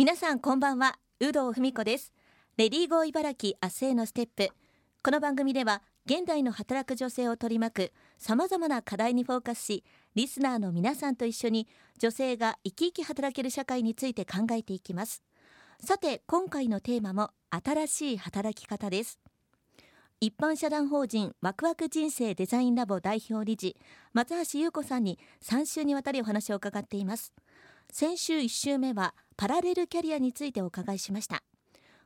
皆さんこんばんは。有働文子です。レディーゴー茨城明日へのステップ。この番組では現代の働く女性を取り巻くさまざまな課題にフォーカスしリスナーの皆さんと一緒に女性が生き生き働ける社会について考えていきます。さて今回のテーマも新しい働き方です。一般社団法人ワクワク人生デザインラボ代表理事松橋優子さんに3週にわたりお話を伺っています。先週1週目はパラレルキャリアについてお伺いしました。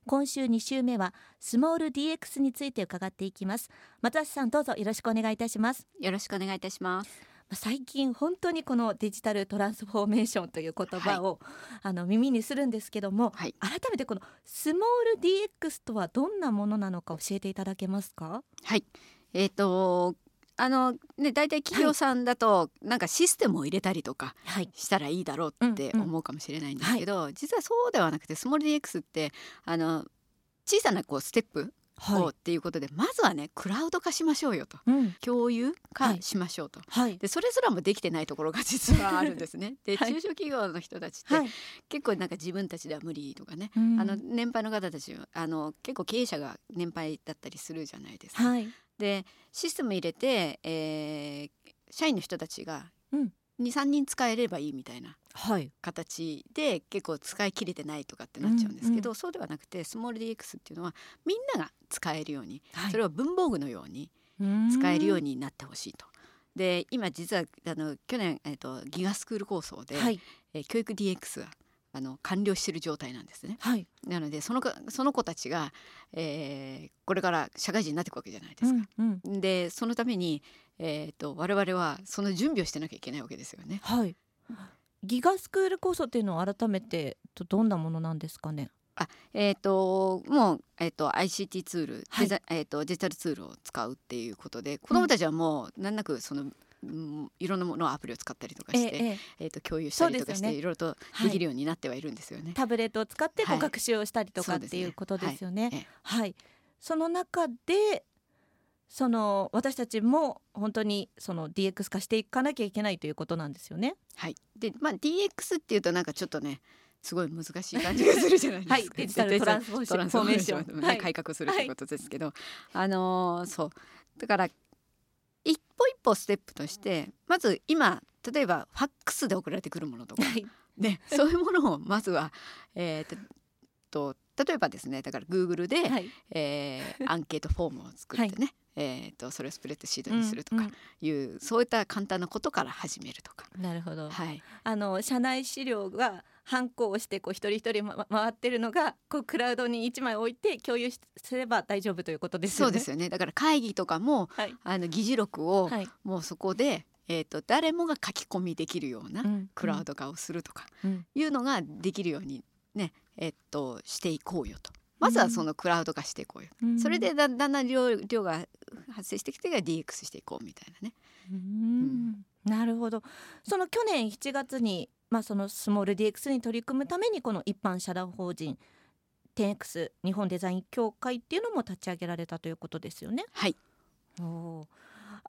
今週2週目はスモール DX について伺っていきます。松橋さんどうぞよろしくお願いいたします。よろしくお願いいたします。最近本当にこのデジタルトランスフォーメーションという言葉を、はい、あの耳にするんですけども、はい、改めてこのスモール DX とはどんなものなのか教えていただけますか？はい。えーとあのね大体企業さんだと、なんかシステムを入れたりとかしたらいいだろうって思うかもしれないんですけど、実はそうではなくてスモール DX ってあの小さなこうステップをっていうことで、まずはねクラウド化しましょうよと、うん、共有化しましょうと、はい、でそれすらもできてないところが 実はあるんですね。で中小企業の人たちって、結構なんか自分たちでは無理とかね、あの年配の方たちあの結構経営者が年配だったりするじゃないですか。でシステム入れて、えー、社員の人たちが23人使えればいいみたいな形で結構使い切れてないとかってなっちゃうんですけど、うんうん、そうではなくてスモール DX っていうのはみんなが使えるように、はい、それを文房具のように使えるようになってほしいと。で今実はあの去年、えーと、ギガスクール構想で、はい、えー、教育 DX があの完了している状態なんですね。はい、なのでそのその子たちが、えー、これから社会人になっていくわけじゃないですか。うんうん、でそのために、えーと、我々はその準備をしてなきゃいけないわけですよね。はい、ギガスクール構想っていうのを改めてどんなものなんですかね？あえーと、もう、えーと、ICT ツール、はい、えーと、デジタルツールを使うっていうことで子どもたちはもう難なくそのいろんなものアプリを使ったりとかして、えええー、と共有したりとかして、いろいろとできるようになってはいるんですよね。はい、タブレットを使ってこう学習をしたりとか、はい、っていうことですよね。はい、はい、その中でその私たちも本当にその DX 化していかなきゃいけないということなんですよね。はい。で、まあ DX っていうとなんかちょっとね。すごい難しい感じがするじゃないですか。はい、デジタルトランスフォーメーション、ね、改革するということですけど、はい、あのー、そうだから一歩一歩ステップとしてまず今例えばファックスで送られてくるものとか、はい、ね、そういうものをまずは、えー、と例えばですねだから Google で、はい、えー、アンケートフォームを作ってね、はい、えーと、それをスプレッドシートにするとかいう、うんうん、そういった簡単なことから始めるとか。なるほど、はい、あの社内資料がハンコをしてこう一人一人、ま、回ってるのがこうクラウドに1枚置いて共有すれば大丈夫ということですよね。そうですよね。だから会議とかも、はい、あの議事録を、もうそこでえーと、誰もが書き込みできるようなクラウド化をするとかいうのができるようにね、えー、としていこうよと。まずはそのクラウド化していこうよ、うん、それでだんだん量量が発生してきてから DX していこうみたいなね。うん、なるほどその去年7月にまあ、そのスモール DX に取り組むためにこの一般社団法人 10X 日本デザイン協会っていうのも立ち上げられたということですよね。はい。お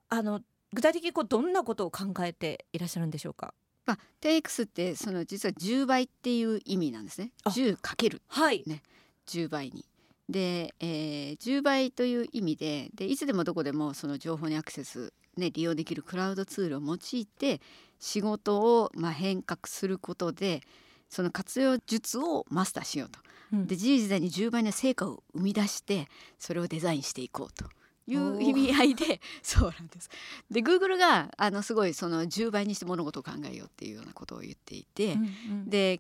あの具体的にこうどんなことを考えていらっしゃるんでしょうか？まあ、10X ってその実は10倍っていう意味なんですね。10かけるはいね10倍に。で、えー、10倍という意味ででいつでもどこでもその情報にアクセス、ね、利用できるクラウドツールを用いて仕事をまあ変革することでその活用術をマスターしようと。うん、で事実時代に10倍の成果を生み出してそれをデザインしていこうと。いう意味合いで そうなんです。で Google があのすごいその10倍にして物事を考えようっていうようなことを言っていて、うんうん、で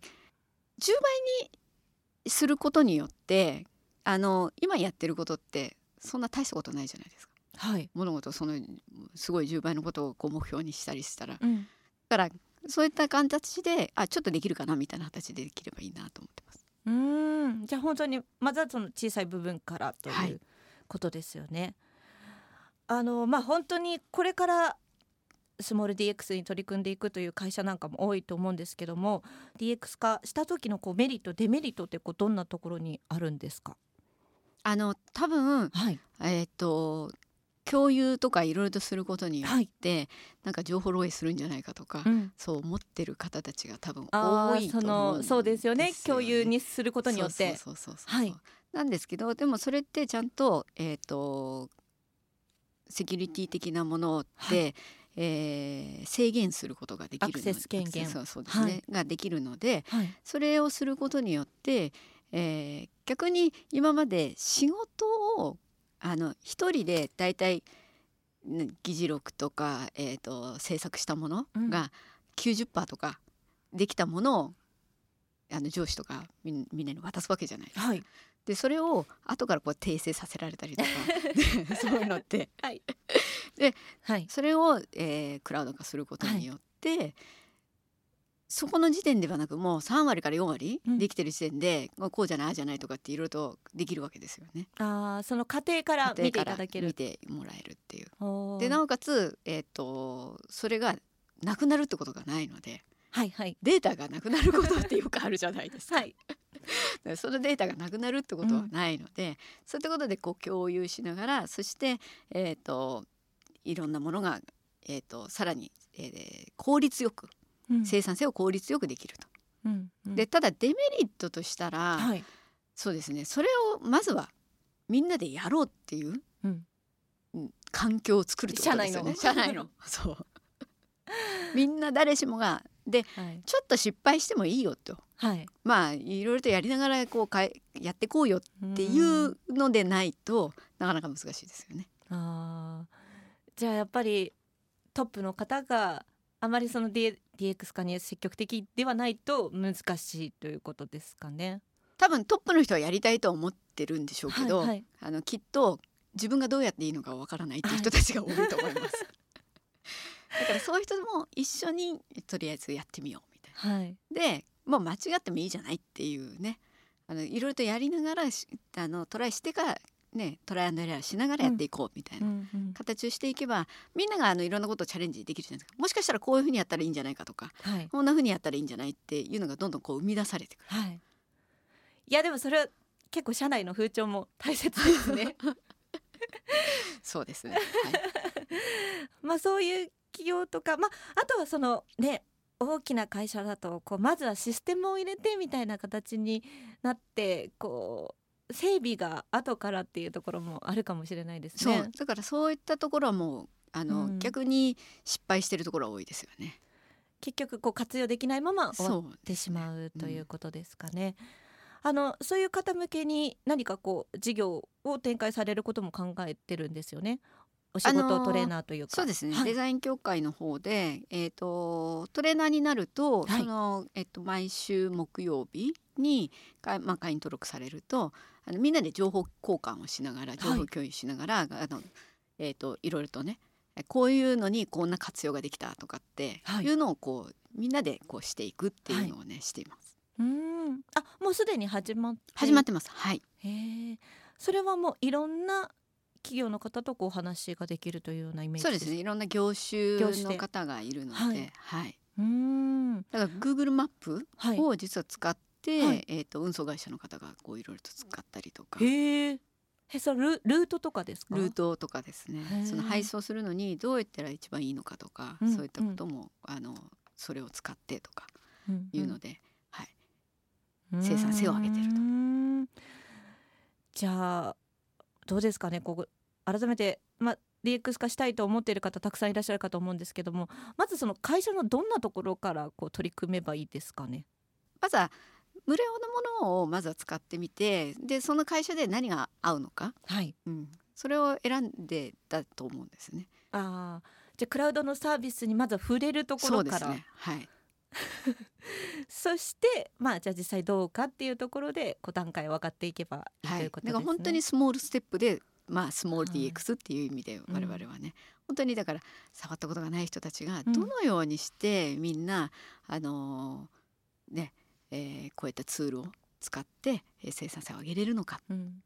10倍にすることによってあの今やってることってそんな大したことないじゃないですか。はい、物事そのすごい10倍のことをこう目標にしたりしたら、うん、からそういった形であちょっとできるかなみたいな形でできればいいなと思ってます。うんじゃあ本当にまずはその小さい部分からということですよね。はい、あのまあ本当にこれからスモール DX に取り組んでいくという会社なんかも多いと思うんですけども DX 化した時のこうメリットデメリットってこうどんなところにあるんですか？あの多分、はい、えっ、ー、と共有とかいろいろとすることによって、はい、なんか情報漏洩するんじゃないかとか、うん、そう思ってる方たちが多分多いと思うんですよ、ね、そうですよね。共有にすることによって。そうそうそうそう、はい、なんですけどでもそれってちゃんと,、えーと、セキュリティ的なもので、はい、えー、制限することができるアクセス権限。そうそうですね、はい、ができるので、はい、それをすることによって、えー、逆に今まで仕事をあの一人でだいたい議事録とか、えーと、制作したものが90%とかできたものを、あの上司とかみんなに渡すわけじゃないですか。はい、でそれを後からこう訂正させられたりとか そういうのって、はい、で、はい、それを、えー、クラウド化することによって、はい、そこの時点ではなくもう3割から4割できてる時点で、うん、こうじゃないああじゃないとかっていろいろとできるわけですよね。あその過程から見ていただける。見てもらえるっていう。でなおかつ、えーと、それがなくなるってことがないので、はいはい、データがなくなることってよくあるじゃないですか。はい。そのデータがなくなるってことはないので、うん、そういったことでこう共有しながらそして、えーと、いろんなものが、えーと、さらに、えー、効率よく生産性を効率よくできると。うんうん、でただデメリットとしたら、はい、そうですね。それをまずはみんなでやろうっていう、うん、環境を作るってことですよね。社内の。そう。みんな誰しもがで、はい、ちょっと失敗してもいいよと、はい、まあいろいろとやりながらこうかやっていこうよっていうのでないとなかなか難しいですよね。あじゃあやっぱりトップの方があまりその D DX 化に積極的ではないと難しいということですかね。多分トップの人はやりたいと思ってるんでしょうけど、はいはい、あのきっと自分がどうやっていいのかわからないっていう人たちが多いと思います。だからそういう人も一緒にとりあえずやってみようみたいな。はい、でもう間違ってもいいじゃないっていうねあのいろいろとやりながらあのトライしてからね、トライアンドエラーしながらやっていこうみたいな形をしていけば、みんながあのいろんなことをチャレンジできるじゃないですか。もしかしたらこういうふうにやったらいいんじゃないかとか、はい、こんなふうにやったらいいんじゃないっていうのがどんどんこう生み出されてくる。はい、いやでもそれは結構社内の風潮も大切ですね。そうですね、はい、まあそういう企業とか、まあ、あとはそのね大きな会社だとこうまずはシステムを入れてみたいな形になってこう整備が後からっていうところもあるかもしれないですね。だからそういったところはもうあの、うん、逆に失敗してるところは多いですよね。結局こう活用できないまま終わってしまうということですかね。あのそういう方向けに何かこう事業を展開されることも考えてるんですよね。お仕事トレーナーというか、そうですね、はい、デザイン協会の方で、えーと、トレーナーになると、はい、そのえーと、毎週木曜日にか、まあ、会員登録されるとあのみんなで情報交換をしながら情報共有しながら、はい、あのえーと、いろいろとねこういうのにこんな活用ができたとかってい。うのをこうみんなでこうしていくっていうのをね、しています。うん。あもうすでに始まって。始まってます。はい。へえそれはもういろんな企業の方とこうお話ができるというようなイメージそうですね。いろんな業種の方がいるのではい、はい、うん。だから Google マップを実は使って、はい、えーと、運送会社の方がこういろいろと使ったりとか。へええそルルートとかですか？ルートとかですね。その配送するのにどうやったら一番いいのかとか、うん、そういったことも、あのそれを使ってとかいうので、うんうん、はい、生産性を上げてると。じゃあどうですかね？こう改めて、まあ、DX 化したいと思っている方たくさんいらっしゃるかと思うんですけどもまずその会社のどんなところからこう取り組めばいいですかね？まずは無料のものをまずは使ってみてでその会社で何が合うのか、はい。うん、それを選んでたと思うんですね。あじゃあクラウドのサービスにまずは触れるところから。ね、はい。そしてまあじゃあ実際どうかっていうところでこう段階を分かっていけばいいということですね。だから本当にスモールステップでまあスモール DX っていう意味で我々はね、うん、本当にだから触ったことがない人たちがどのようにしてみんな、うん、あのー、ね、えー、こういったツールを使って生産性を上げれるのか。うん。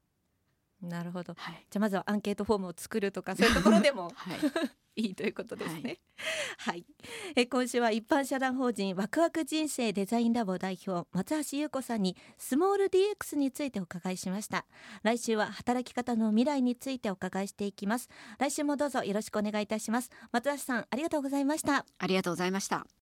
なるほど、はい、じゃあまずはアンケートフォームを作るとかそういうところでも、はい、いいということですね。はい、はい、え今週は一般社団法人ワクワク人生デザインラボ代表松橋優子さんにスモール DX についてお伺いしました。来週は働き方の未来についてお伺いしていきます。来週もどうぞよろしくお願いいたします。松橋さんありがとうございました。ありがとうございました。